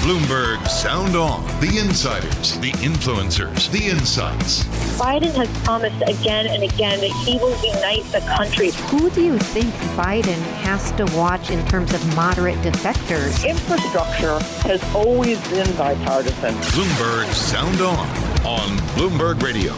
Bloomberg Sound On. The insiders, the influencers, the insights. Biden has promised again and again that he will unite the country. Who do you think Biden has to watch in terms of moderate defectors? Infrastructure has always been bipartisan. Bloomberg Sound On on Bloomberg Radio.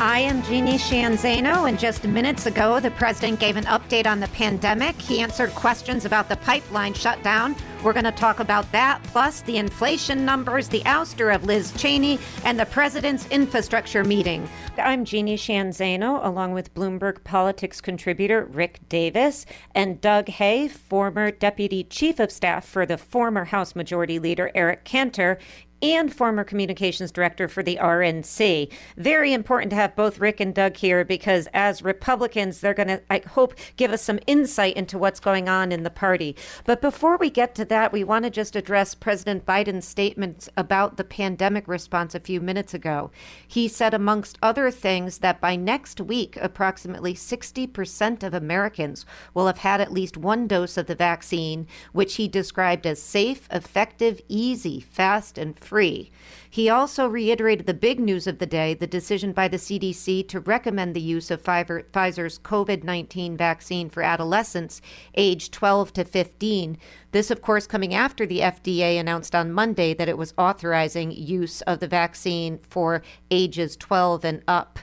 I am Jeannie Sheehan Zaino, and just minutes ago, the president gave an update on the pandemic. He answered questions about the pipeline shutdown. We're going to talk about that, plus the inflation numbers, the ouster of Liz Cheney, and the president's infrastructure meeting. I'm Jeannie Sheehan Zaino, along with Bloomberg Politics contributor Rick Davis and Doug Heye, former deputy chief of staff for the former House Majority Leader Eric Cantor, and former communications director for the RNC. Very important to have both Rick and Doug here because as Republicans, they're going to, I hope, give us some insight into what's going on in the party. But before we get to that, we want to just address President Biden's statements about the pandemic response a few minutes ago. He said, amongst other things, that by next week, approximately 60% of Americans will have had at least one dose of the vaccine, which he described as safe, effective, easy, fast, and. He also reiterated the big news of the day the decision by the CDC to recommend the use of Pfizer's COVID 19 vaccine for adolescents aged 12 to 15. This, of course, coming after the FDA announced on Monday that it was authorizing use of the vaccine for ages 12 and up.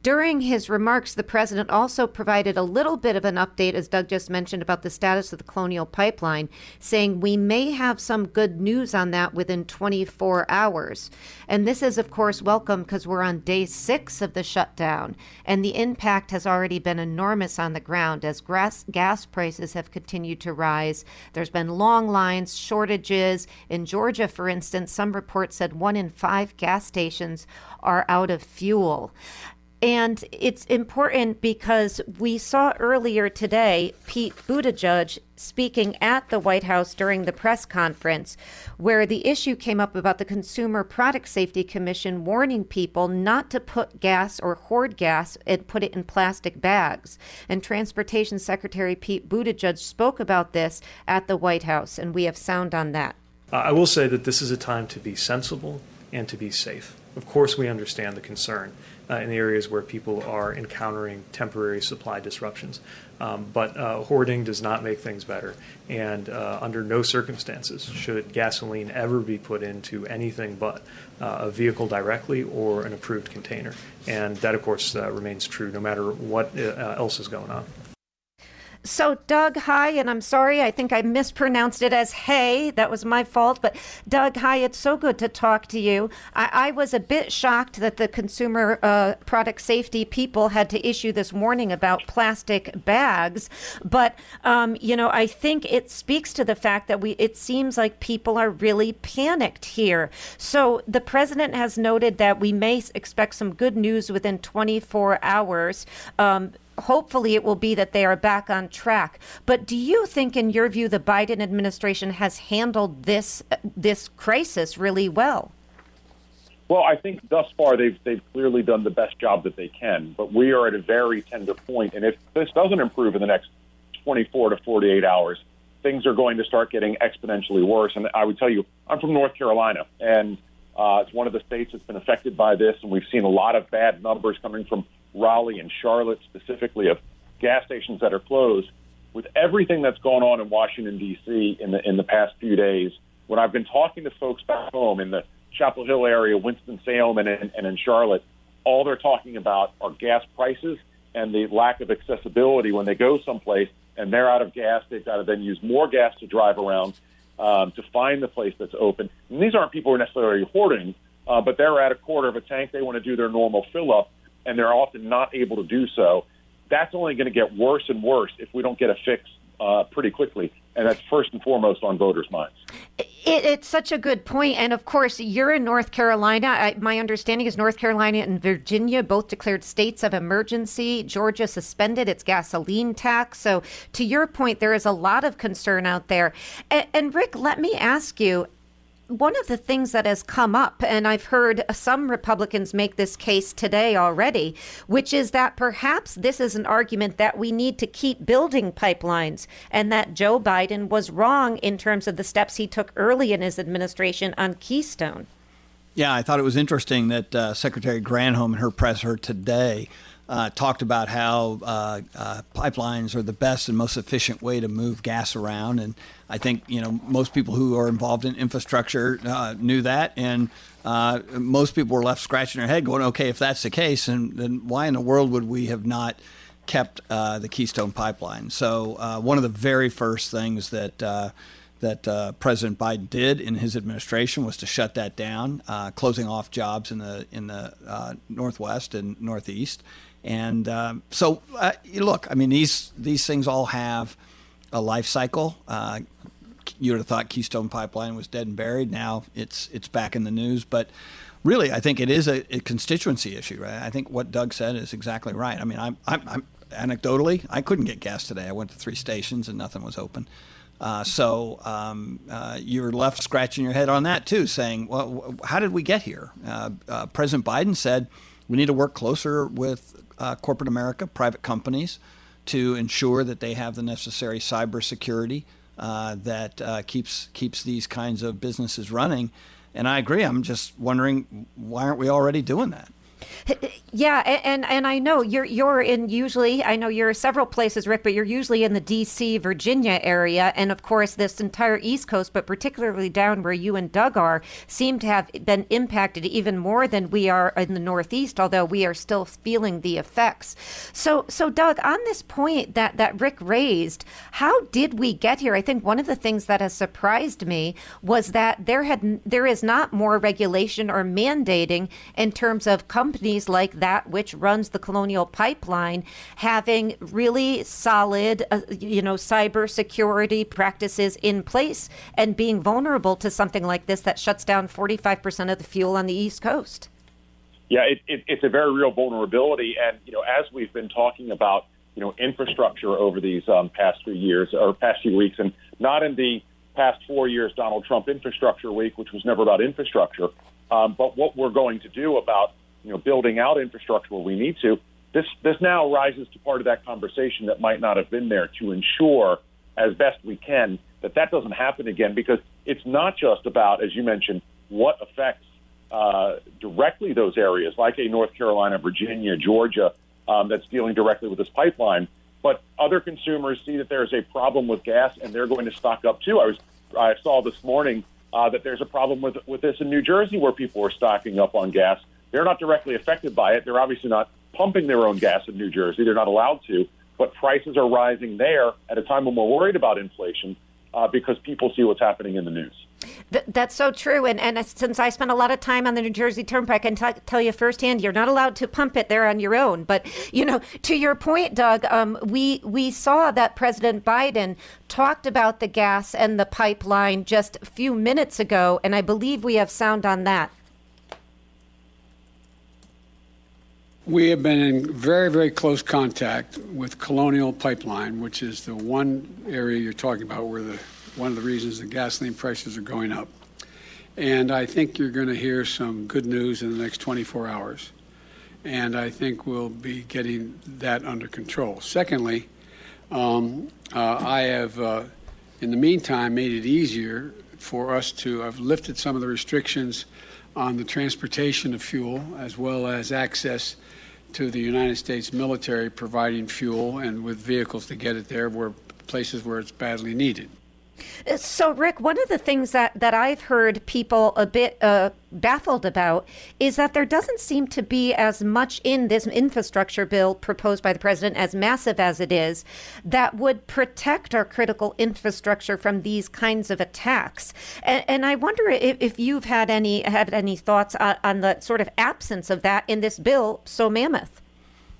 During his remarks, the president also provided a little bit of an update, as Doug just mentioned, about the status of the Colonial Pipeline, saying we may have some good news on that within 24 hours. And this is, of course, welcome because we're on day six of the shutdown, and the impact has already been enormous on the ground as gas, gas prices have continued to rise. There's been long lines, shortages. In Georgia, for instance, some reports said one in five gas stations are out of fuel. And it's important because we saw earlier today Pete Buttigieg speaking at the White House during the press conference, where the issue came up about the Consumer Product Safety Commission warning people not to put gas or hoard gas and put it in plastic bags. And Transportation Secretary Pete Buttigieg spoke about this at the White House, and we have sound on that. Uh, I will say that this is a time to be sensible and to be safe. Of course, we understand the concern uh, in the areas where people are encountering temporary supply disruptions. Um, but uh, hoarding does not make things better, and uh, under no circumstances should gasoline ever be put into anything but uh, a vehicle directly or an approved container. And that, of course, uh, remains true no matter what uh, else is going on. So, Doug, hi, and I'm sorry, I think I mispronounced it as hey. That was my fault. But, Doug, hi, it's so good to talk to you. I, I was a bit shocked that the consumer uh, product safety people had to issue this warning about plastic bags. But, um, you know, I think it speaks to the fact that we, it seems like people are really panicked here. So, the president has noted that we may expect some good news within 24 hours. Um, hopefully it will be that they are back on track. But do you think, in your view, the Biden administration has handled this this crisis really well? Well, I think thus far they've they've clearly done the best job that they can. But we are at a very tender point, and if this doesn't improve in the next 24 to 48 hours, things are going to start getting exponentially worse. And I would tell you, I'm from North Carolina, and uh, it's one of the states that's been affected by this, and we've seen a lot of bad numbers coming from Raleigh and Charlotte specifically of gas stations that are closed. With everything that's gone on in Washington D.C. in the in the past few days, when I've been talking to folks back home in the Chapel Hill area, Winston Salem, and, and, and in Charlotte, all they're talking about are gas prices and the lack of accessibility when they go someplace and they're out of gas. They've got to then use more gas to drive around um, to find the place that's open. And these aren't people who are necessarily hoarding, uh, but they're at a quarter of a tank. They want to do their normal fill up, and they're often not able to do so. That's only going to get worse and worse if we don't get a fix uh, pretty quickly and that's first and foremost on voters' minds. It, it's such a good point. and of course, you're in North Carolina. I, my understanding is North Carolina and Virginia both declared states of emergency. Georgia suspended its gasoline tax. So, to your point, there is a lot of concern out there. and, and Rick, let me ask you one of the things that has come up, and I've heard some Republicans make this case today already, which is that perhaps this is an argument that we need to keep building pipelines and that Joe Biden was wrong in terms of the steps he took early in his administration on Keystone. Yeah, I thought it was interesting that uh, Secretary Granholm and her presser today uh, talked about how uh, uh, pipelines are the best and most efficient way to move gas around. And I think you know most people who are involved in infrastructure uh, knew that, and uh, most people were left scratching their head, going, "Okay, if that's the case, and then why in the world would we have not?" kept uh, the Keystone Pipeline. So one of the very first things that that uh, President Biden did in his administration was to shut that down, uh, closing off jobs in the in the uh, Northwest and Northeast, and um, so, uh, look, I mean, these these things all have a life cycle. Uh, you would have thought Keystone Pipeline was dead and buried. Now it's it's back in the news, but really, I think it is a, a constituency issue. Right? I think what Doug said is exactly right. I mean, I'm, I'm, I'm anecdotally, I couldn't get gas today. I went to three stations and nothing was open. Uh, so um, uh, you're left scratching your head on that too, saying, "Well, how did we get here?" Uh, uh President Biden said we need to work closer with uh, corporate America, private companies, to ensure that they have the necessary cybersecurity uh, that uh, keeps keeps these kinds of businesses running. And I agree. I'm just wondering why aren't we already doing that? Yeah, and and I know you're you're in usually I know you're several places, Rick, but you're usually in the D.C. Virginia area, and of course this entire East Coast, but particularly down where you and Doug are, seem to have been impacted even more than we are in the Northeast. Although we are still feeling the effects. So so Doug, on this point that that Rick raised, how did we get here? I think one of the things that has surprised me was that there had there is not more regulation or mandating in terms of companies companies like that which runs the Colonial Pipeline having really solid, uh, you know, cybersecurity practices in place and being vulnerable to something like this that shuts down 45% of the fuel on the East Coast. Yeah, it, it, it's a very real vulnerability, and you know, as we've been talking about, you know, infrastructure over these um, past few years or past few weeks, and not in the past four years Donald Trump Infrastructure Week, which was never about infrastructure, um, but what we're going to do about you know, building out infrastructure where we need to. This this now rises to part of that conversation that might not have been there to ensure, as best we can, that that doesn't happen again. Because it's not just about, as you mentioned, what affects uh, directly those areas, like a North Carolina, Virginia, Georgia, um, that's dealing directly with this pipeline. But other consumers see that there is a problem with gas, and they're going to stock up too. I was I saw this morning uh, that there's a problem with with this in New Jersey, where people are stocking up on gas. They're not directly affected by it. They're obviously not pumping their own gas in New Jersey. They're not allowed to. But prices are rising there at a time when we're worried about inflation uh, because people see what's happening in the news. Th- that's so true. And, and since I spent a lot of time on the New Jersey Turnpike, I can t- tell you firsthand, you're not allowed to pump it there on your own. But, you know, to your point, Doug, um, we, we saw that President Biden talked about the gas and the pipeline just a few minutes ago. And I believe we have sound on that. We have been in very, very close contact with Colonial Pipeline, which is the one area you're talking about where the one of the reasons the gasoline prices are going up. And I think you're going to hear some good news in the next 24 hours. And I think we'll be getting that under control. Secondly, um, uh, I have, uh, in the meantime, made it easier for us to I've lifted some of the restrictions on the transportation of fuel as well as access to the United States military providing fuel and with vehicles to get it there where places where it's badly needed. So, Rick, one of the things that, that I've heard people a bit uh, baffled about is that there doesn't seem to be as much in this infrastructure bill proposed by the president, as massive as it is, that would protect our critical infrastructure from these kinds of attacks. And, and I wonder if, if, you've had any had any thoughts on, on the sort of absence of that in this bill so mammoth.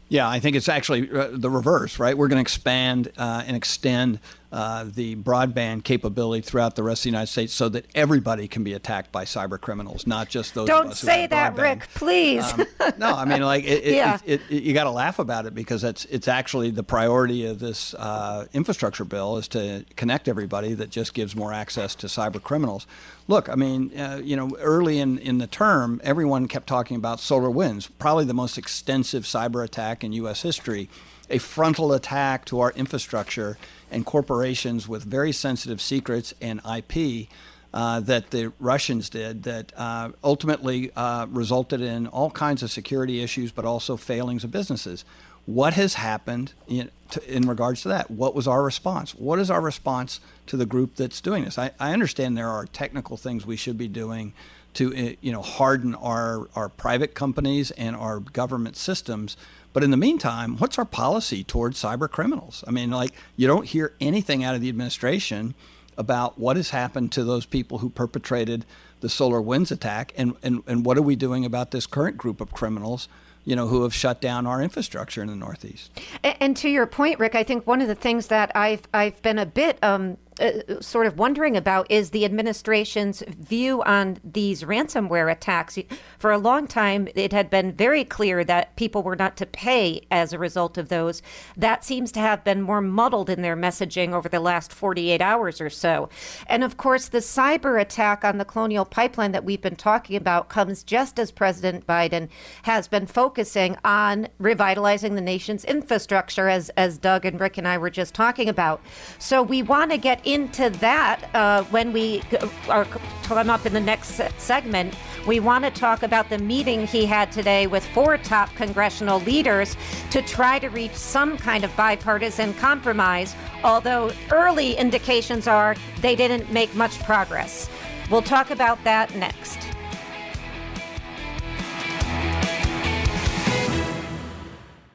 Yeah, I think it's actually uh, the reverse, right? We're going to expand uh, and extend uh, the broadband capability throughout the rest of the United States so that everybody can be attacked by cyber criminals, not just those. Don't say that, broadband. Rick, please. Um, no, I mean, like, it, yeah. It, it, you got to laugh about it because it's it's actually the priority of this uh, infrastructure bill is to connect everybody that just gives more access to cyber criminals. Look, I mean, uh, you know, early in, in the term, everyone kept talking about SolarWinds, probably the most extensive cyber attack in U.S. history, a frontal attack to our infrastructure and corporations with very sensitive secrets and IP. Uh, that the Russians did that uh, ultimately uh, resulted in all kinds of security issues, but also failings of businesses. What has happened in, to, in, regards to that? What was our response? What is our response to the group that's doing this? I, I understand there are technical things we should be doing to uh, you know harden our our private companies and our government systems but in the meantime, what's our policy towards cyber criminals? I mean, like, you don't hear anything out of the administration about what has happened to those people who perpetrated the SolarWinds attack and, and, and what are we doing about this current group of criminals you know, who have shut down our infrastructure in the Northeast. And, and, to your point, Rick, I think one of the things that I've I've been a bit um, uh, sort of wondering about is the administration's view on these ransomware attacks. For a long time, it had been very clear that people were not to pay as a result of those. That seems to have been more muddled in their messaging over the last 48 hours or so. And of course, the cyber attack on the Colonial Pipeline that we've been talking about comes just as President Biden has been focusing on revitalizing the nation's infrastructure, as, as Doug and Rick and I were just talking about. So we want to get into that uh, when we are come up in the next segment. We want to talk about the meeting he had today with four top congressional leaders to try to reach some kind of bipartisan compromise, although early indications are they didn't make much progress. We'll talk about that next.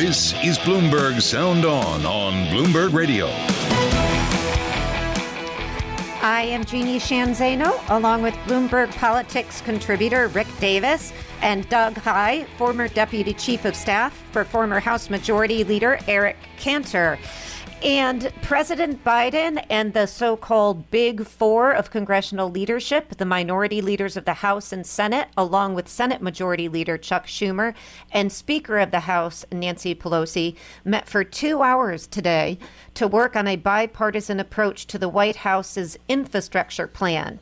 This is Bloomberg Sound On on Bloomberg Radio. I am Jeannie Sheehan Zaino, along with Bloomberg Politics contributor Rick Davis and Doug Heye, former Deputy Chief of Staff for former House Majority Leader Eric Cantor. And President Biden and the so called Big Four of congressional leadership, the minority leaders of the House and Senate, along with Senate Majority Leader Chuck Schumer and Speaker of the House Nancy Pelosi, met for two hours today to work on a bipartisan approach to the White House's infrastructure plan.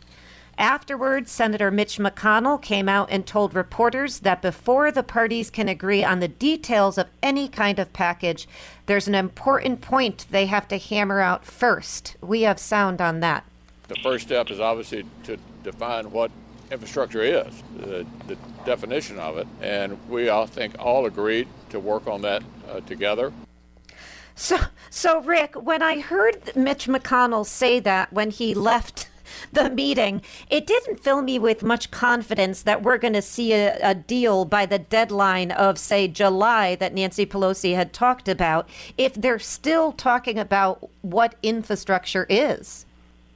Afterwards, Senator Mitch McConnell came out and told reporters that before the parties can agree on the details of any kind of package, there's an important point they have to hammer out first. We have sound on that. The first step is obviously to define what infrastructure is, the, the definition of it, and we all think all agreed to work on that uh, together. So, so Rick, when I heard Mitch McConnell say that when he left the meeting, it didn't fill me with much confidence that we're going to see a, a, deal by the deadline of, say, July that Nancy Pelosi had talked about, if they're still talking about what infrastructure is.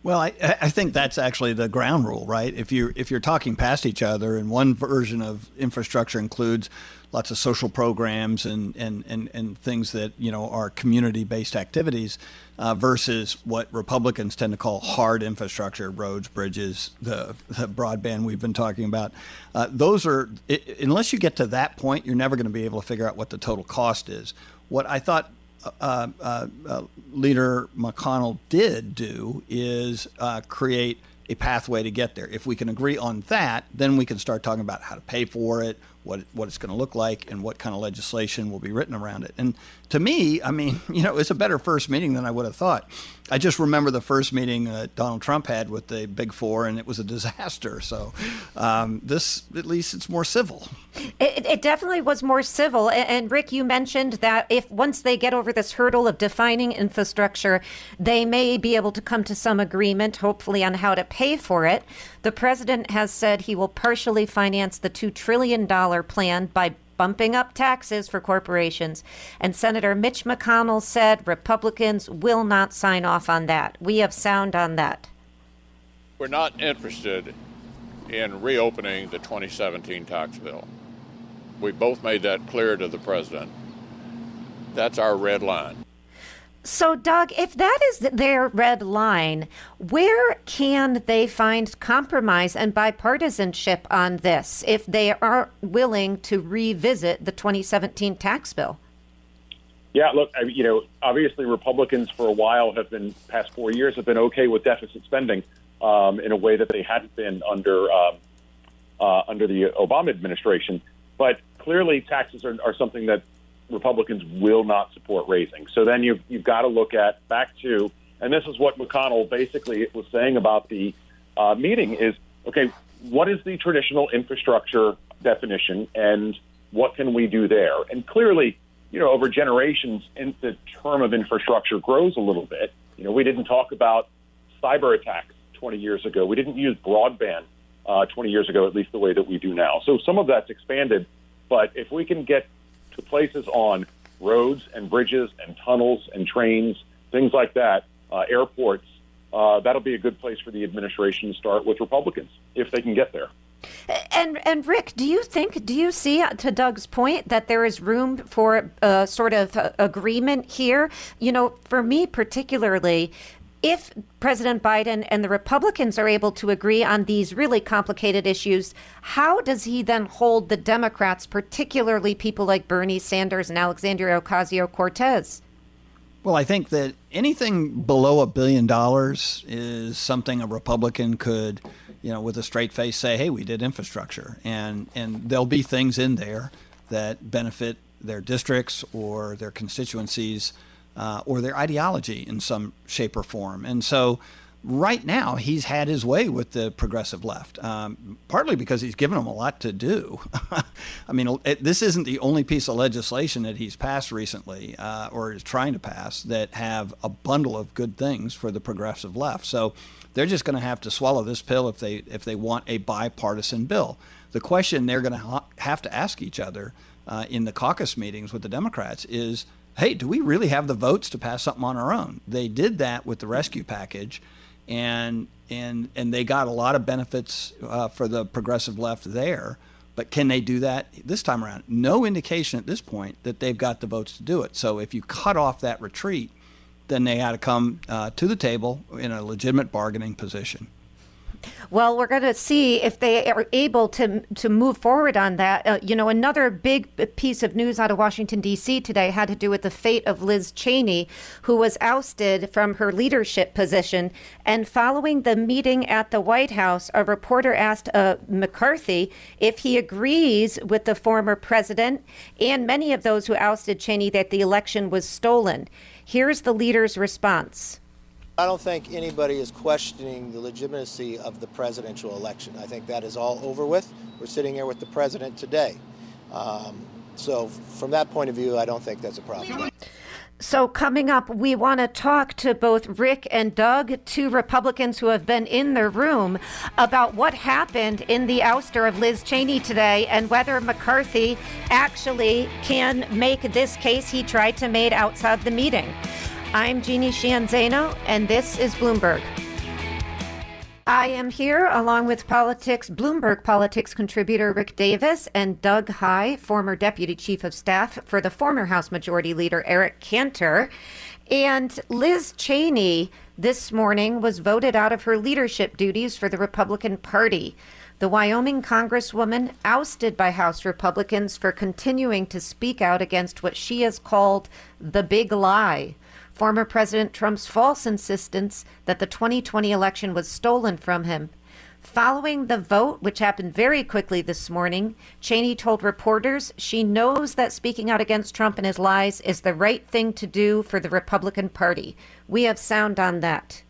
Well, I, I think that's actually the ground rule, right? If you if you're talking past each other, and one version of infrastructure includes lots of social programs and, and, and, and things that you know are community based activities uh, versus what Republicans tend to call hard infrastructure, roads, bridges, the, the broadband we've been talking about. Uh, those are it, unless you get to that point, you're never going to be able to figure out what the total cost is. What I thought uh, uh, uh, Leader McConnell did do is uh, create a pathway to get there. If we can agree on that, then we can start talking about how to pay for it, what what it's going to look like, and what kind of legislation will be written around it. And to me, I mean, you know, it's a better first meeting than I would have thought. I just remember the first meeting that Donald Trump had with the Big Four, and it was a disaster. So um, this, at least, it's more civil. It, it, definitely was more civil. And Rick, you mentioned that if once they get over this hurdle of defining infrastructure, they may be able to come to some agreement, hopefully, on how to pay for it. The president has said he will partially finance the $2 trillion plan by bumping up taxes for corporations. And Senator Mitch McConnell said Republicans will not sign off on that. We have sound on that. We're not interested in reopening the 2017 tax bill. We both made that clear to the president. That's our red line. So, Doug, if that is their red line, where can they find compromise and bipartisanship on this if they are willing to revisit the 2017 tax bill? Yeah, look, I, you know, obviously Republicans for a while have been, past four years, have been okay with deficit spending um, in a way that they hadn't been under um, uh, under the Obama administration. But clearly, taxes are, are something that Republicans will not support raising. So then you've, you've got to look at back to, and this is what McConnell basically was saying about the uh, meeting is, okay, what is the traditional infrastructure definition and what can we do there? And clearly, you know, over generations, in the term of infrastructure grows a little bit. You know, we didn't talk about cyber attacks 20 years ago. We didn't use broadband uh, 20 years ago, at least the way that we do now. So some of that's expanded. But if we can get to places on roads and bridges and tunnels and trains, things like that, uh, airports, uh, that'll be a good place for the administration to start with Republicans if they can get there. And and Rick, do you think, do you see, uh, to Doug's point, that there is room for a sort of uh, agreement here? You know, for me particularly, if President Biden and the Republicans are able to agree on these really complicated issues, how does he then hold the Democrats, particularly people like Bernie Sanders and Alexandria Ocasio Cortez? Well, I think that anything below a billion dollars is something a Republican could, you know, with a straight face say, "Hey, we did infrastructure," and and there'll be things in there that benefit their districts or their constituencies uh, or their ideology in some shape or form. And so right now he's had his way with the progressive left, um, partly because he's given them a lot to do. I mean, it, this isn't the only piece of legislation that he's passed recently uh, or is trying to pass that have a bundle of good things for the progressive left. So they're just going to have to swallow this pill if they if they want a bipartisan bill. The question they're going to ha- have to ask each other uh, in the caucus meetings with the Democrats is hey, do we really have the votes to pass something on our own? They did that with the rescue package, and and and they got a lot of benefits uh, for the progressive left there. But can they do that this time around? No indication at this point that they've got the votes to do it. So if you cut off that retreat, then they had to come uh, to the table in a legitimate bargaining position. Well, we're going to see if they are able to to move forward on that. Uh, you know, another big piece of news out of Washington D.C. today had to do with the fate of Liz Cheney, who was ousted from her leadership position. And following the meeting at the White House, a reporter asked uh, McCarthy if he agrees with the former president and many of those who ousted Cheney that the election was stolen. Here's the leader's response. I don't think anybody is questioning the legitimacy of the presidential election. I think that is all over with. We're sitting here with the president today. Um, so, from that point of view, I don't think that's a problem. So, coming up, we want to talk to both Rick and Doug, two Republicans who have been in the room, about what happened in the ouster of Liz Cheney today and whether McCarthy actually can make this case he tried to make outside the meeting. I'm Jeannie Sheehan Zaino, and this is Bloomberg. I am here along with politics Bloomberg politics contributor Rick Davis and Doug Heye, former deputy chief of staff for the former House Majority Leader Eric Cantor. And Liz Cheney this morning was voted out of her leadership duties for the Republican Party. the Wyoming Congresswoman ousted by House Republicans for continuing to speak out against what she has called the big lie. Former President Trump's false insistence that the 2020 election was stolen from him Following the vote, which happened very quickly this morning, Cheney told reporters she knows that speaking out against Trump and his lies is the right thing to do for the Republican Party. We have sound on that.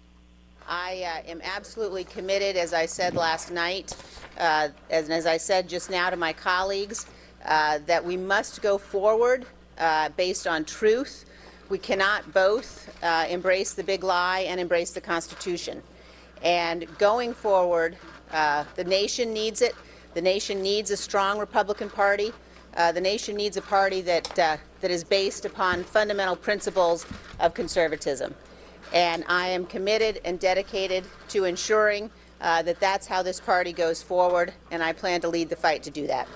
I uh, am absolutely committed, as I said last night, uh, as, as I said just now to my colleagues, uh, that we must go forward uh, based on truth. We cannot both uh, embrace the big lie and embrace the Constitution. And going forward, uh, the nation needs it. The nation needs a strong Republican Party. Uh, the nation needs a party that, uh, that is based upon fundamental principles of conservatism. And I am committed and dedicated to ensuring uh, that that's how this party goes forward, and I plan to lead the fight to do that.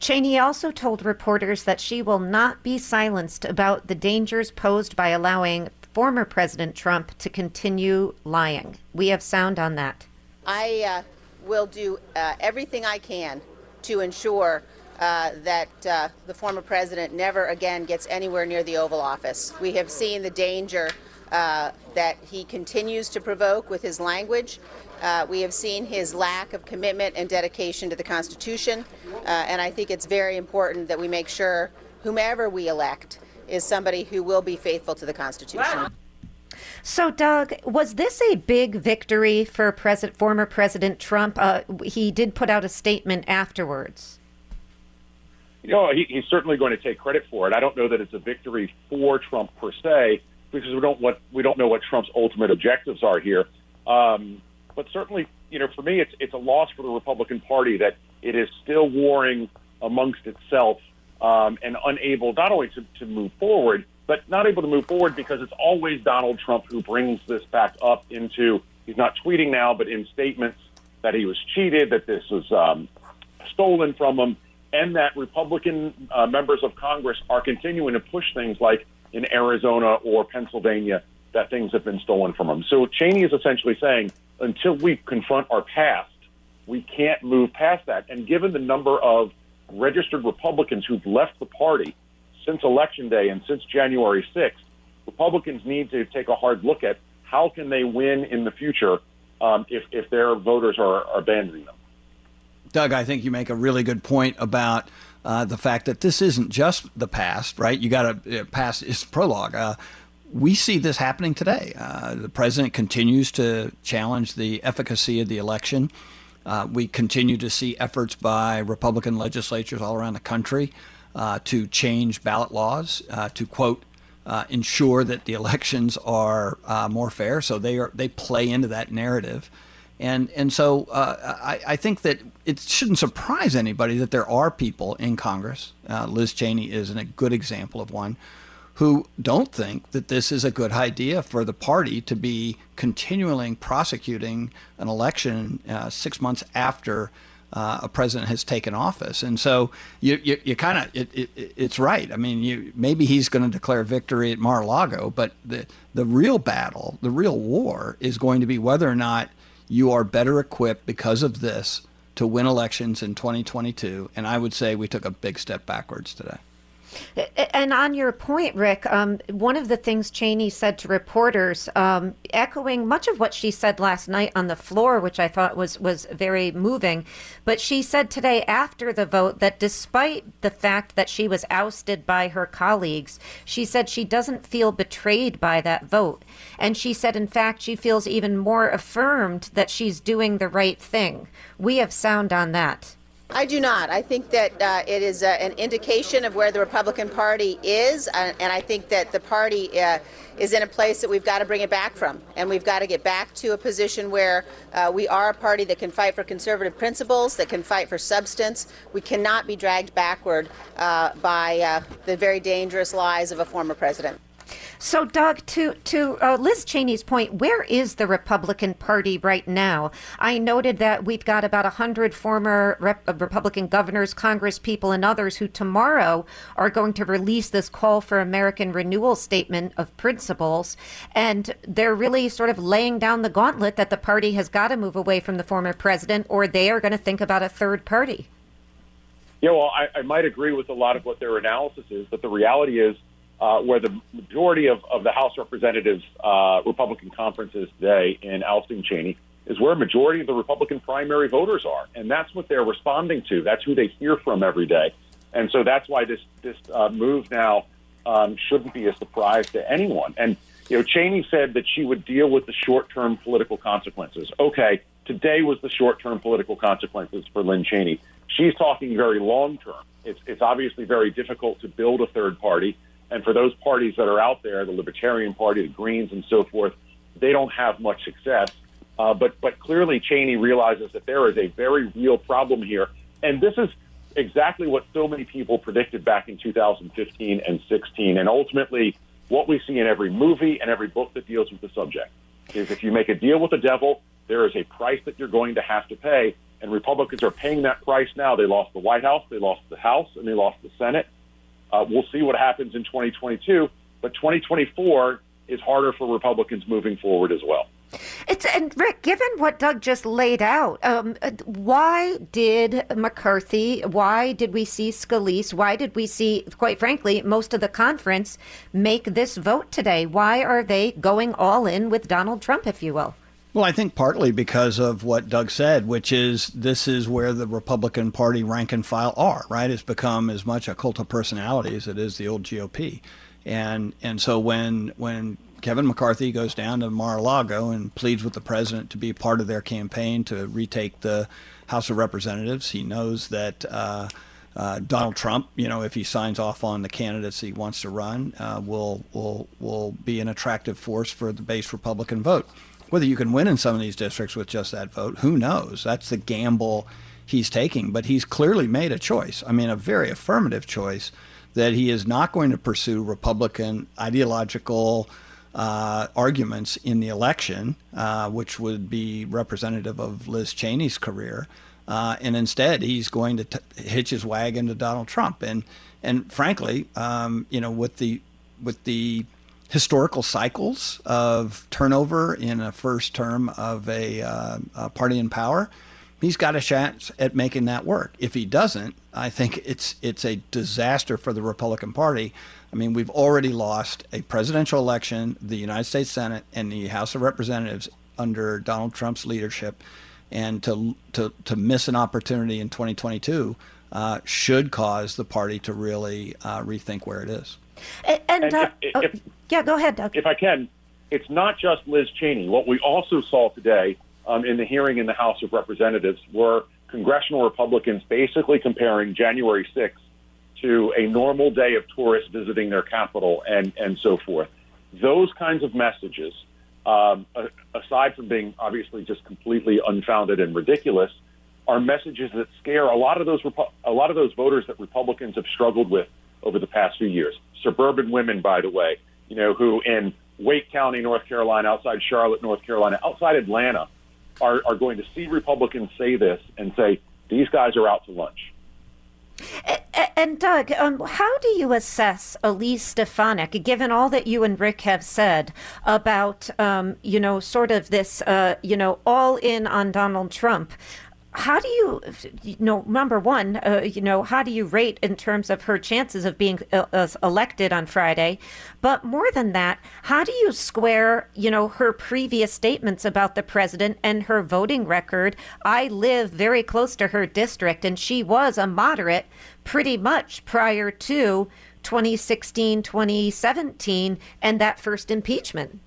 Cheney also told reporters that she will not be silenced about the dangers posed by allowing former President Trump to continue lying. We have sound on that. I uh, will do uh, everything I can to ensure uh, that uh, the former president never again gets anywhere near the Oval Office. We have seen the danger uh, that he continues to provoke with his language. Uh, we have seen his lack of commitment and dedication to the Constitution, and I think it's very important that we make sure whomever we elect is somebody who will be faithful to the Constitution. So, Doug, was this a big victory for President, former President Trump? Uh, he did put out a statement afterwards. You know, he, he's certainly going to take credit for it. I don't know that it's a victory for Trump per se, because we don't what we don't know what Trump's ultimate objectives are here. Um, but certainly, you know, for me, it's it's a loss for the Republican Party that it is still warring amongst itself um, and unable not only to, to move forward, but not able to move forward because it's always Donald Trump who brings this back up into. He's not tweeting now, but in statements that he was cheated, that this was um, stolen from him, and that Republican uh, members of Congress are continuing to push things like in Arizona or Pennsylvania that things have been stolen from them. So Cheney is essentially saying until we confront our past, we can't move past that. And given the number of registered Republicans who've left the party since Election Day and since January 6th, Republicans need to take a hard look at how can they win in the future um, if, if their voters are, are abandoning them. Doug, I think you make a really good point about uh, the fact that this isn't just the past, right? You got to uh, pass its prologue. Uh, we see this happening today. Uh, the president continues to challenge the efficacy of the election. Uh, we continue to see efforts by Republican legislatures all around the country uh, to change ballot laws uh, to quote uh, ensure that the elections are uh, more fair. So they are they play into that narrative, and and so I, I, think that it shouldn't surprise anybody that there are people in Congress. Liz Cheney is a good example of one who don't think that this is a good idea for the party to be continually prosecuting an election uh, six months after uh, a president has taken office. And so you, you, you kind of, it, it, it's right. I mean, you, maybe he's going to declare victory at Mar-a-Lago, but the, the real battle, the real war is going to be whether or not you are better equipped because of this to win elections in 2022. And I would say we took a big step backwards today. And on your point, Rick, um, one of the things Cheney said to reporters, um, echoing much of what she said last night on the floor, which I thought was was very moving, but she said today after the vote that despite the fact that she was ousted by her colleagues, she said she doesn't feel betrayed by that vote, and she said in fact she feels even more affirmed that she's doing the right thing. We have sound on that. I do not. I think that uh, it is uh, an indication of where the Republican Party is, uh, and I think that the party uh, is in a place that we've got to bring it back from. And we've got to get back to a position where uh, we are a party that can fight for conservative principles, that can fight for substance. We cannot be dragged backward uh, by the very dangerous lies of a former president. So, Doug, to to uh, Liz Cheney's point, where is the Republican Party right now? I noted that we've got about hundred former rep- uh, Republican governors, Congress people, and others who tomorrow are going to release this call for American renewal statement of principles, and they're really sort of laying down the gauntlet that the party has got to move away from the former president, or they are going to think about a third party. Yeah, well, I, I might agree with a lot of what their analysis is, but the reality is uh, where the majority of, of the House Representatives uh, Republican conference is today in ousting Cheney is where a majority of the Republican primary voters are, and that's what they're responding to. That's who they hear from every day, and so that's why this this uh, move now um, shouldn't be a surprise to anyone. And you know, Cheney said that she would deal with the short term political consequences. Okay, today was the short term political consequences for Lynn Cheney. She's talking very long term. It's it's obviously very difficult to build a third party and for those parties that are out there, the Libertarian Party, the Greens, and so forth, they don't have much success. Uh, but but clearly, Cheney realizes that there is a very real problem here, and this is exactly what so many people predicted back in 2015 and 16, and ultimately what we see in every movie and every book that deals with the subject is if you make a deal with the devil, there is a price that you're going to have to pay, and Republicans are paying that price now. They lost the White House, they lost the House, and they lost the Senate. Uh, we'll see what happens in 2022, but 2024 is harder for Republicans moving forward as well. It's and Rick, given what Doug just laid out, um, why did McCarthy? Why did we see Scalise? Why did we see, quite frankly, most of the conference make this vote today? Why are they going all in with Donald Trump, if you will? Well, I think partly because of what Doug said, which is this is where the Republican Party rank and file are, right? It's become as much a cult of personality as it is the old GOP. And and so when when Kevin McCarthy goes down to Mar-a-Lago and pleads with the president to be part of their campaign to retake the House of Representatives, he knows that uh, uh, Donald Trump, you know, if he signs off on the candidates he wants to run, uh, will will will be an attractive force for the base Republican vote. Whether you can win in some of these districts with just that vote, who knows? That's the gamble he's taking. But he's clearly made a choice. I mean, a very affirmative choice that he is not going to pursue Republican ideological uh, arguments in the election, uh, which would be representative of Liz Cheney's career. Uh, and instead, he's going to t- hitch his wagon to Donald Trump. And and frankly, um, you know, with the with the historical cycles of turnover in a first term of a, uh, a, party in power, he's got a chance at making that work. If he doesn't, I think it's it's a disaster for the Republican Party. I mean, we've already lost a presidential election, the United States Senate, and the House of Representatives under Donald Trump's leadership, and to to to miss an opportunity in 2022 uh, should cause the party to really uh, rethink where it is. And, and uh, if, if, oh, yeah, go ahead, Doug. If I can, it's not just Liz Cheney. What we also saw today um, in the hearing in the House of Representatives were congressional Republicans basically comparing January 6th to a normal day of tourists visiting their capital and, and so forth. Those kinds of messages, um, aside from being obviously just completely unfounded and ridiculous, are messages that scare a lot of those a lot of those voters that Republicans have struggled with over the past few years. Suburban women, by the way, you know, who in Wake County, North Carolina, outside Charlotte, North Carolina, outside Atlanta, are, are going to see Republicans say this and say, these guys are out to lunch. And Doug, um, how do you assess Elise Stefanik, given all that you and Rick have said about, um, you know, sort of this, uh, you know, all in on Donald Trump? How do you, you know, number one, uh, you know, how do you rate in terms of her chances of being uh, elected on Friday? But more than that, how do you square, you know, her previous statements about the president and her voting record? I live very close to her district, and she was a moderate pretty much prior to 2016, 2017, and that first impeachment.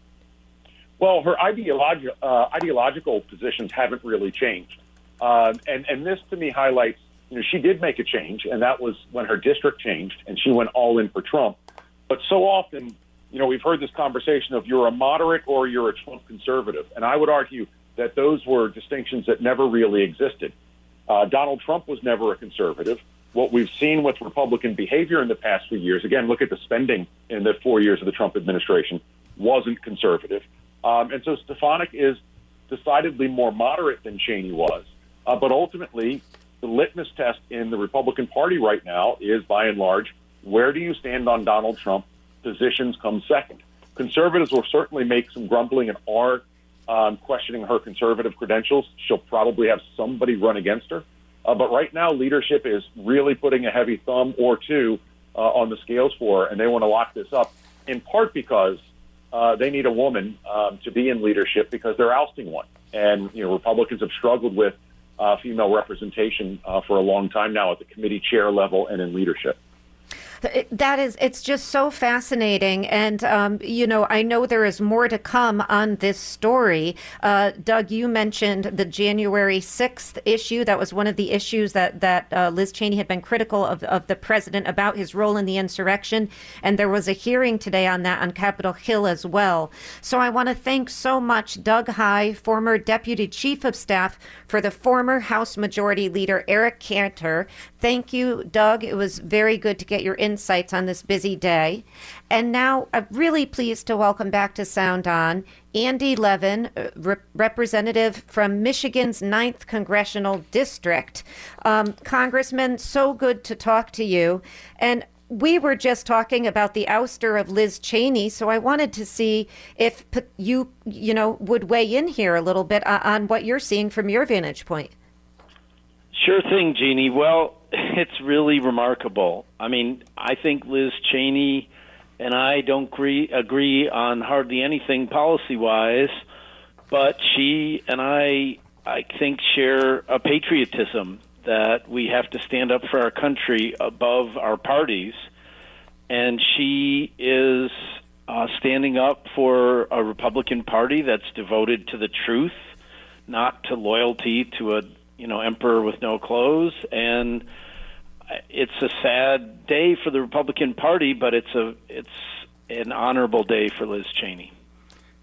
Well, her ideologi- uh, ideological positions haven't really changed. Uh, and, and this to me highlights, you know, she did make a change, and that was when her district changed, and she went all in for Trump. But so often, you know, we've heard this conversation of you're a moderate or you're a Trump conservative. And I would argue that those were distinctions that never really existed. Uh, Donald Trump was never a conservative. what we've seen with Republican behavior in the past few years, again, look at the spending in the four years of the Trump administration, wasn't conservative. Um, and so Stefanik is decidedly more moderate than Cheney was. Uh, but ultimately, the litmus test in the Republican Party right now is, by and large, where do you stand on Donald Trump? Positions come second. Conservatives will certainly make some grumbling and are um, questioning her conservative credentials. She'll probably have somebody run against her. Uh, but right now, leadership is really putting a heavy thumb or two uh, on the scales for her, and they want to lock this up, in part because uh, they need a woman um, to be in leadership because they're ousting one. And, you know, Republicans have struggled with female representation uh, for a long time now at the committee chair level and in leadership. That is, it's just so fascinating. And, um, you know, I know there is more to come on this story. Uh, Doug, you mentioned the January 6th issue. That was one of the issues that, that uh, Liz Cheney had been critical of, of the president about his role in the insurrection. And there was a hearing today on that on Capitol Hill as well. So I want to thank so much Doug Heye, former deputy chief of staff for the former House Majority Leader Eric Cantor. Thank you, Doug. It was very good to get your insight insights on this busy day. And now I'm really pleased to welcome back to Sound On Andy Levin, uh, re- representative from Michigan's 9th Congressional District. Um, Congressman, so good to talk to you. And we were just talking about the ouster of Liz Cheney, so I wanted to see if you, you know, would weigh in here a little bit on what you're seeing from your vantage point. Sure thing, Jeannie. Well, it's really remarkable. I mean, I think Liz Cheney and I don't agree, agree on hardly anything policy wise, but she and I, I think, share a patriotism that we have to stand up for our country above our parties. And she is uh, standing up for a Republican Party that's devoted to the truth, not to loyalty to a you know emperor with no clothes and it's a sad day for the Republican Party, but it's a it's an honorable day for Liz Cheney.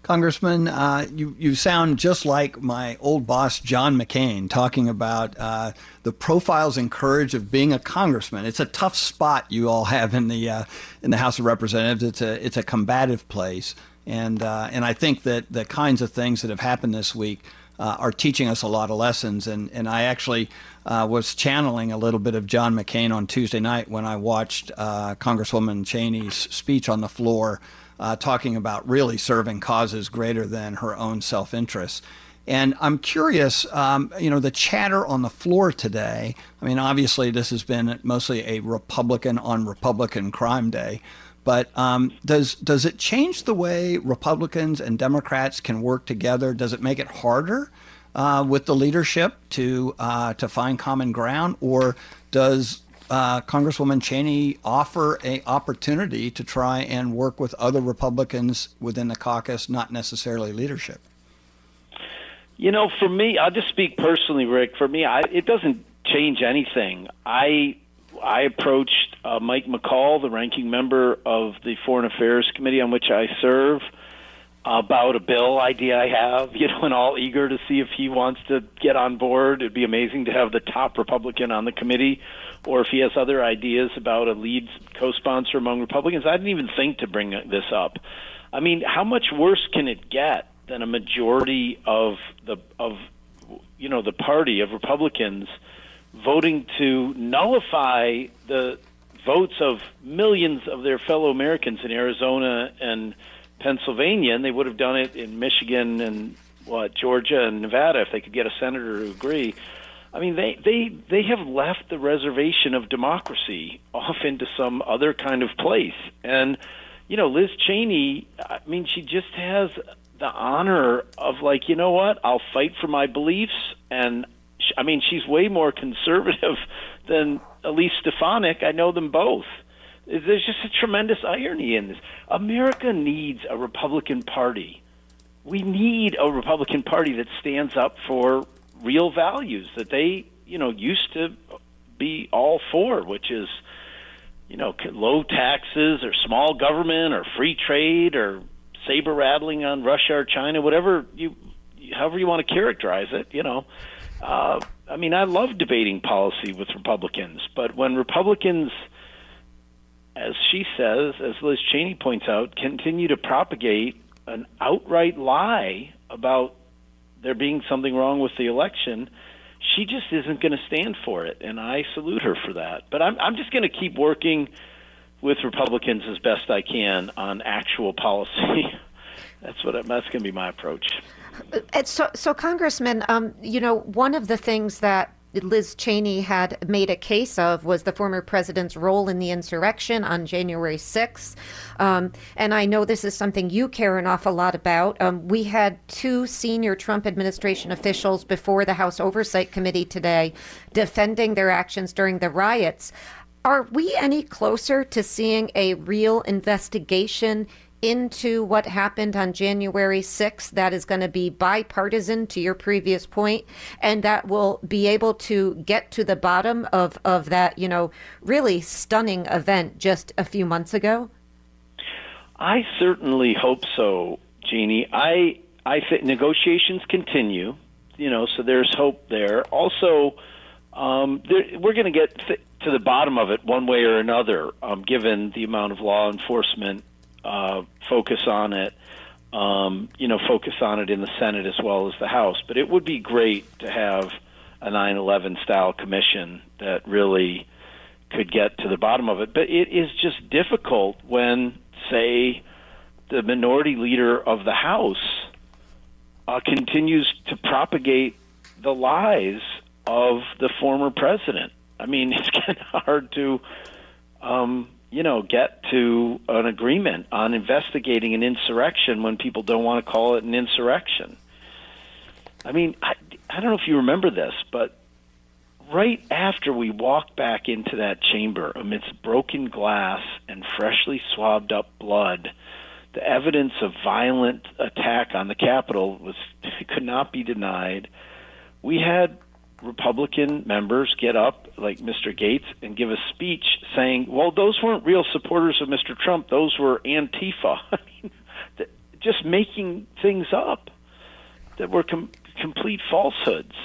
Congressman, uh, you you sound just like my old boss John McCain talking about uh, the profiles and courage of being a congressman. It's a tough spot you all have in the uh, in the House of Representatives. It's a it's a combative place, and uh, and I think that the kinds of things that have happened this week uh, are teaching us a lot of lessons. And and I actually uh, was channeling a little bit of John McCain on Tuesday night when I watched uh, Congresswoman Cheney's speech on the floor, uh, talking about really serving causes greater than her own self interest. And I'm curious, um, you know, the chatter on the floor today. I mean, obviously, this has been mostly a Republican on Republican crime day. But um, does does it change the way Republicans and Democrats can work together? Does it make it harder uh, with the leadership to uh, to find common ground, or does uh, Congresswoman Cheney offer a opportunity to try and work with other Republicans within the caucus, not necessarily leadership? You know, for me, I'll just speak personally, Rick. For me, I, it doesn't change anything. I I approached uh, Mike McCaul, the ranking member of the Foreign Affairs Committee on which I serve about a bill idea I have, you know, and all eager to see if he wants to get on board. It'd be amazing to have the top Republican on the committee, or if he has other ideas about a lead co-sponsor among Republicans. I didn't even think to bring this up. I mean, how much worse can it get than a majority of the of you know the party of Republicans voting to nullify the votes of millions of their fellow Americans in Arizona and Pennsylvania, and they would have done it in Michigan and what Georgia and Nevada if they could get a senator to agree. I mean, they they they have left the reservation of democracy off into some other kind of place, and you know, Liz Cheney. I mean, she just has the honor of like, you know what? I'll fight for my beliefs, and I mean, she's way more conservative than Elise Stefanik. I know them both. There's just a tremendous irony in this. America needs a Republican Party. We need a Republican Party that stands up for real values that they, you know, used to be all for, which is, you know, low taxes or small government or free trade or saber rattling on Russia or China, whatever you, however you want to characterize it, you know. Uh, I mean, I love debating policy with Republicans, but when Republicans, as she says, as Liz Cheney points out, continue to propagate an outright lie about there being something wrong with the election, she just isn't going to stand for it, and I salute her for that. But I'm I'm just going to keep working with Republicans as best I can on actual policy. that's what that's going to be my approach. So, so Congressman, um, you know, one of the things that Liz Cheney had made a case of was the former president's role in the insurrection on January 6th. Um, and I know this is something you care an awful lot about. Um, we had two senior Trump administration officials before the House Oversight Committee today defending their actions during the riots. Are we any closer to seeing a real investigation into what happened on January 6th that is going to be bipartisan to your previous point and that will be able to get to the bottom of, of that, you know, really stunning event just a few months ago? I certainly hope so, Jeannie. I I think negotiations continue, you know, so there's hope there. Also, um, there, we're going to get th- to the bottom of it one way or another, um, given the amount of law enforcement uh, focus on it. Um, you know, focus on it in the Senate as well as the House. But it would be great to have a 9/11 style commission that really could get to the bottom of it. But it is just difficult when, say, the minority leader of the House uh, continues to propagate the lies of the former president. I mean, it's kind of hard to um, you know, get to an agreement on investigating an insurrection when people don't want to call it an insurrection. I mean, I, I don't know if you remember this, but right after we walked back into that chamber amidst broken glass and freshly swabbed up blood, the evidence of violent attack on the Capitol was could not be denied. We had Republican members get up, like Mr. Gaetz, and give a speech saying, "Well, those weren't real supporters of Mr. Trump; those were Antifa." Just making things up that were com- complete falsehoods.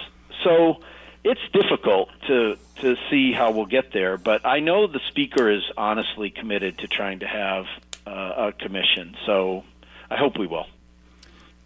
So it's difficult to to see how we'll get there, but I know the speaker is honestly committed to trying to have uh, a commission. So I hope we will.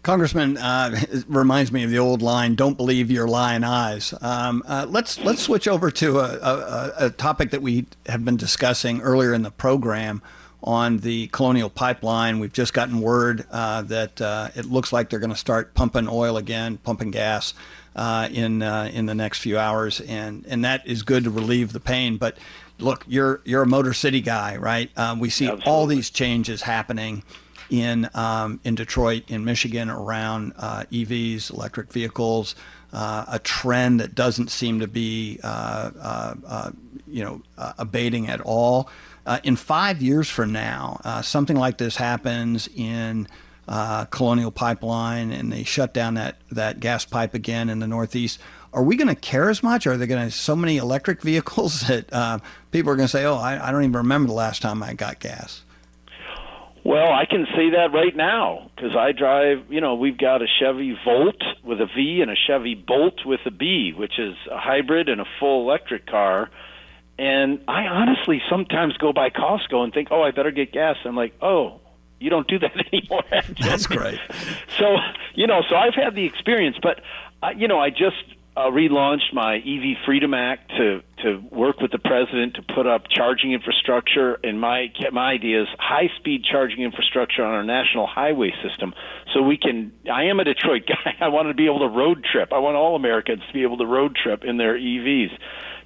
Congressman, uh, reminds me of the old line: "Don't believe your lying eyes." Um, uh, let's let's switch over to a, a, a, topic that we have been discussing earlier in the program on the Colonial Pipeline. We've just gotten word uh, that uh, it looks like they're going to start pumping oil again, pumping gas uh, in uh, in the next few hours, and and that is good to relieve the pain. But look, you're you're a Motor City guy, right? we see Absolutely. all these changes happening in um, in Detroit, in Michigan, around uh, EVs, electric vehicles, uh, a trend that doesn't seem to be uh, uh, uh you know abating at all. in five years from now, something like this happens in Colonial Pipeline, and they shut down that that gas pipe again in the Northeast are we going to care as much? Are there going to so many electric vehicles that uh, people are going to say, "Oh, I, I, don't even remember the last time I got gas"? Well, I can say that right now because I drive. You know, we've got a Chevy Volt with a V and a Chevy Bolt with a B, which is a hybrid and a full electric car. And I honestly sometimes go by Costco and think, "Oh, I better get gas." I'm like, "Oh, you don't do that anymore." That's great. so, you know, so I've had the experience, but uh, you know, I just uh, relaunched my EV Freedom Act to to work with the president to put up charging infrastructure. And my my idea is high speed charging infrastructure on our national highway system, so we can. I am a Detroit guy. I want to be able to road trip. I want all Americans to be able to road trip in their EVs,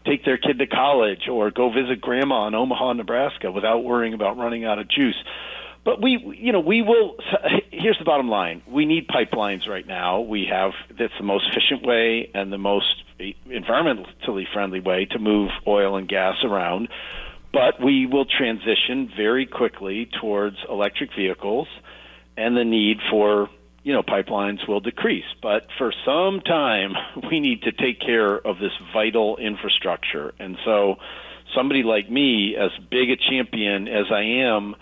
take their kid to college, or go visit grandma in Omaha, Nebraska, without worrying about running out of juice. But we, you know, we will. Here's the bottom line: we need pipelines right now. We have that's the most efficient way and the most environmentally friendly way to move oil and gas around. But we will transition very quickly towards electric vehicles, and the need for you know pipelines will decrease. But for some time, we need to take care of this vital infrastructure, and so somebody like me, as big a champion as I am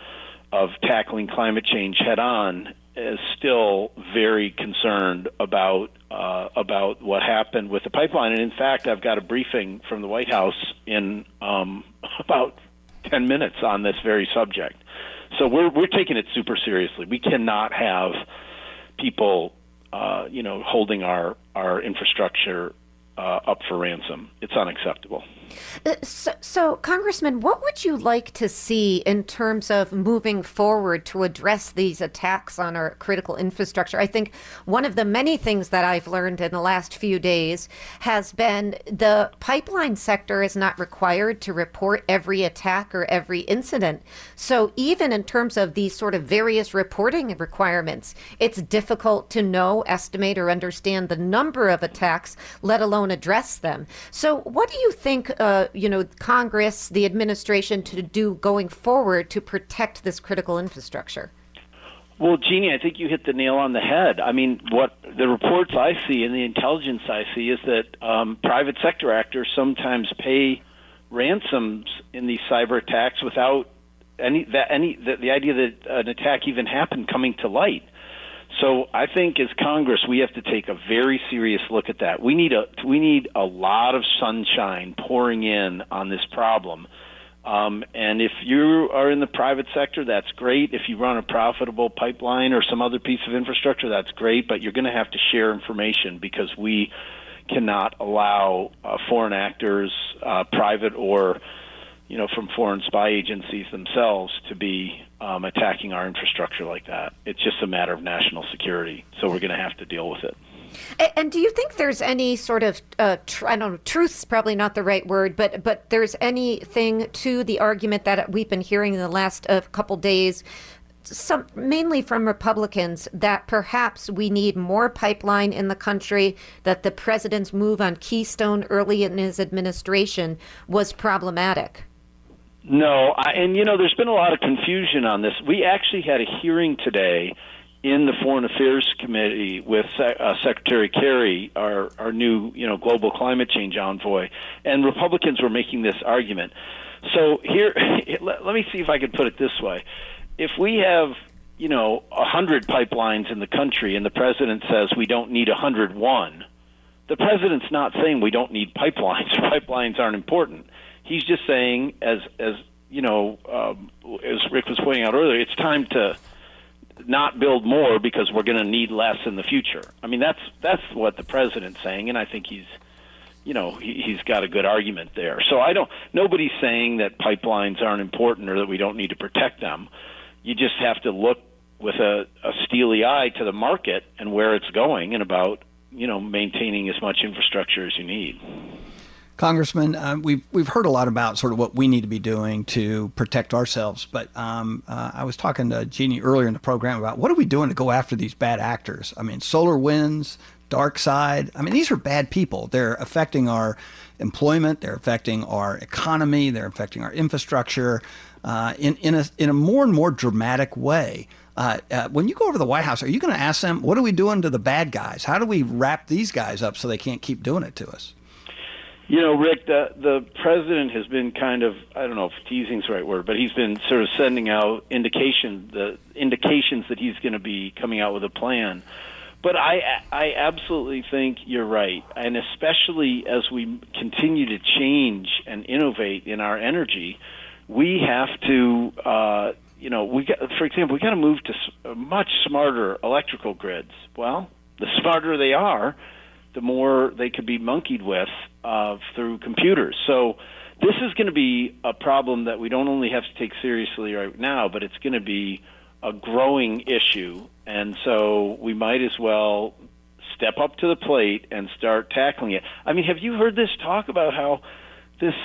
of tackling climate change head on, is still very concerned about uh, about what happened with the pipeline. And in fact, I've got a briefing from the White House in um, about ten minutes on this very subject. So we're we're taking it super seriously. We cannot have people, uh, you know, holding our our infrastructure uh, up for ransom. It's unacceptable. Uh, so, so, Congressman, what would you like to see in terms of moving forward to address these attacks on our critical infrastructure? I think one of the many things that I've learned in the last few days has been the pipeline sector is not required to report every attack or every incident. So, even in terms of these sort of various reporting requirements, it's difficult to know, estimate, or understand the number of attacks, let alone address them. So, what do you think? Uh, you know, Congress, the administration to do going forward to protect this critical infrastructure? Well, Jeannie, I think you hit the nail on the head. I mean, what the reports I see and the intelligence I see is that um, private sector actors sometimes pay ransoms in these cyber attacks without any that any the, the idea that an attack even happened coming to light. So I think as Congress, we have to take a very serious look at that. We need a we need a lot of sunshine pouring in on this problem. Um, and if you are in the private sector, that's great. If you run a profitable pipeline or some other piece of infrastructure, that's great. But you're going to have to share information because we cannot allow uh, foreign actors, uh, private or you know, from foreign spy agencies themselves to be um, attacking our infrastructure like that. It's just a matter of national security. So we're going to have to deal with it. And do you think there's any sort of uh, tr- I don't know, truth's probably not the right word, but but there's anything to the argument that we've been hearing in the last uh, couple days some mainly from Republicans that perhaps we need more pipeline in the country, that the president's move on Keystone early in his administration was problematic. No, I, and you know, there's been a lot of confusion on this. We actually had a hearing today in the Foreign Affairs Committee with uh, Secretary Kerry, our our new you know global climate change envoy, and Republicans were making this argument. So here, let, let me see if I can put it this way: if we have you know a hundred pipelines in the country, and the president says we don't need a hundred one, the president's not saying we don't need pipelines. pipelines aren't important he's just saying, as as you know, um, as Rick was pointing out earlier, it's time to not build more because we're going to need less in the future. I mean, that's that's what the president's saying, and I think he's, you know, he, he's got a good argument there. So I don't. Nobody's saying that pipelines aren't important or that we don't need to protect them. You just have to look with a, a steely eye to the market and where it's going, and about you know maintaining as much infrastructure as you need. Congressman, uh, we've we've heard a lot about sort of what we need to be doing to protect ourselves, but um, uh, I was talking to Jeannie earlier in the program about what are we doing to go after these bad actors? I mean, SolarWinds, dark side. I mean, these are bad people. They're affecting our employment. They're affecting our economy. They're affecting our infrastructure uh, in in a in a more and more dramatic way. Uh, uh, when you go over to the White House, are you going to ask them, what are we doing to the bad guys? How do we wrap these guys up so they can't keep doing it to us? You know, Rick, the the president has been kind of I don't know if teasing's the right word, but he's been sort of sending out indication the indications that he's going to be coming out with a plan. But I I absolutely think you're right, and especially as we continue to change and innovate in our energy, we have to. Uh, you know, we got, for example, we got to move to much smarter electrical grids. Well, the smarter they are, the more they could be monkeyed with uh, through computers. So this is going to be a problem that we don't only have to take seriously right now, but it's going to be a growing issue. And so we might as well step up to the plate and start tackling it. I mean, have you heard this talk about how this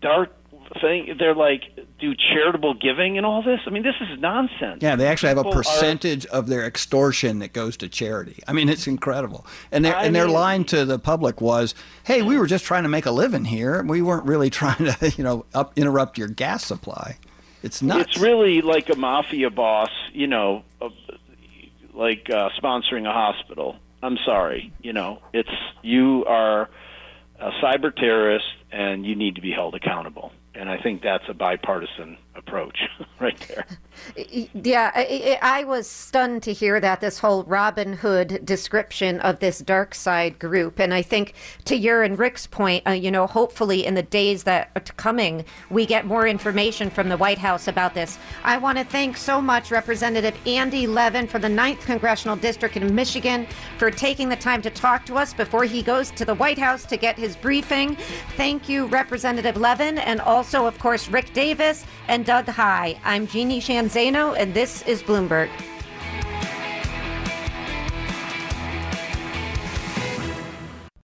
dark thing they're like do charitable giving and all this. I mean, this is nonsense. Yeah, they actually have a percentage are, of their extortion that goes to charity. I mean, it's incredible. And their and their mean, line to the public was, "Hey, we were just trying to make a living here. We weren't really trying to, you know, up, interrupt your gas supply." It's nuts. It's really like a mafia boss, you know, like uh, sponsoring a hospital. I'm sorry, you know, it's you are a cyber terrorist and you need to be held accountable and I think that's a bipartisan approach. right there. Yeah, I, I, was stunned to hear that this whole Robin Hood description of this DarkSide group, and I think to your and Rick's point, uh, you know, hopefully in the days that are coming, we get more information from the White House about this. I want to thank so much Representative Andy Levin for the 9th Congressional District in Michigan for taking the time to talk to us before he goes to the White House to get his briefing. Thank you, Representative Levin, and also, of course, Rick Davis and Doug Heye. I'm Jeannie Shanzano, and this is Bloomberg.